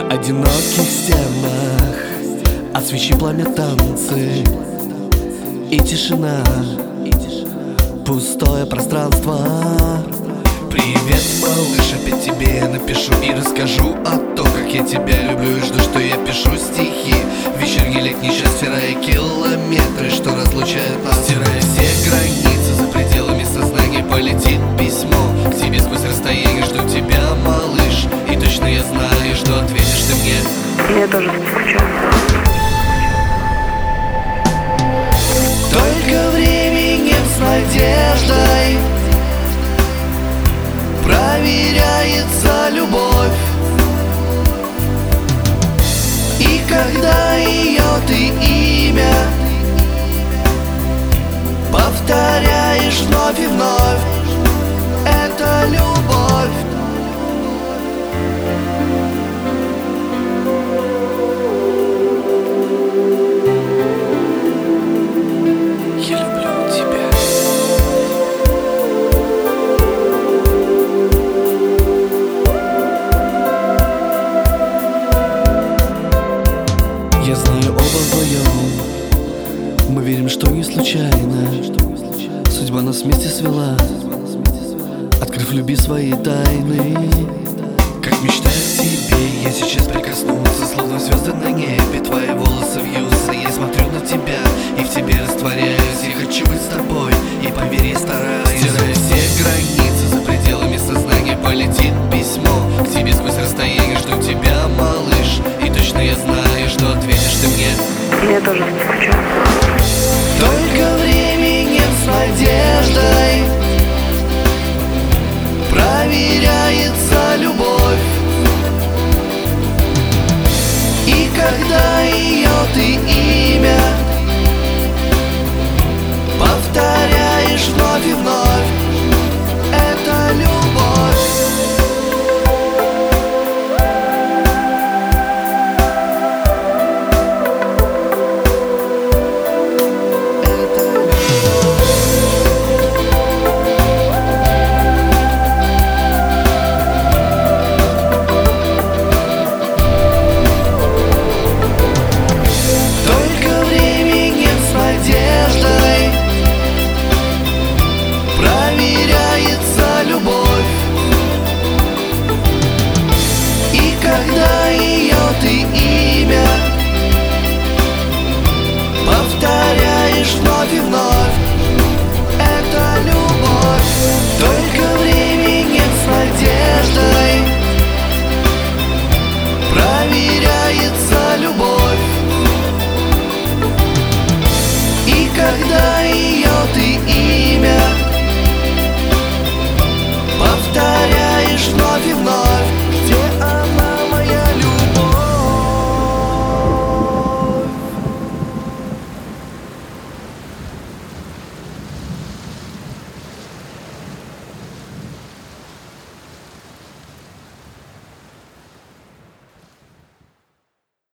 одиноких стенах. От свечи пламя танцы И тишина. Пустое пространство. Привет, малыш, опять тебе я напишу и расскажу о том, как я тебя люблю и жду, что я пишу стихи. Вечерний летний час, стирая километры, что разлучают нас Я тоже скучаю. Только временем с надеждой. Проверяется любовь. И когда ее ты имя Повторяешь вновь и вновь Мы верим, что не случайно. Судьба нас вместе свела Открыв любви свои тайны. Как мечтаю о тебе, я сейчас прикоснуться Словно звезды на небе, твои волосы вьются Я смотрю на тебя и в тебе растворяюсь. Я хочу быть с тобой, и поверь, я стараюсь. Стирая все границы, за пределами сознания полетит письмо К тебе сквозь расстояние. Жду тебя, малыш И точно я знаю, что ответишь ты мне. Я тоже скучаю. Только временем с надеждой. Проверяется любовь. И когда ее ты имя и вновь. Это любовь Только временем с надеждой. Проверяется любовь. И когда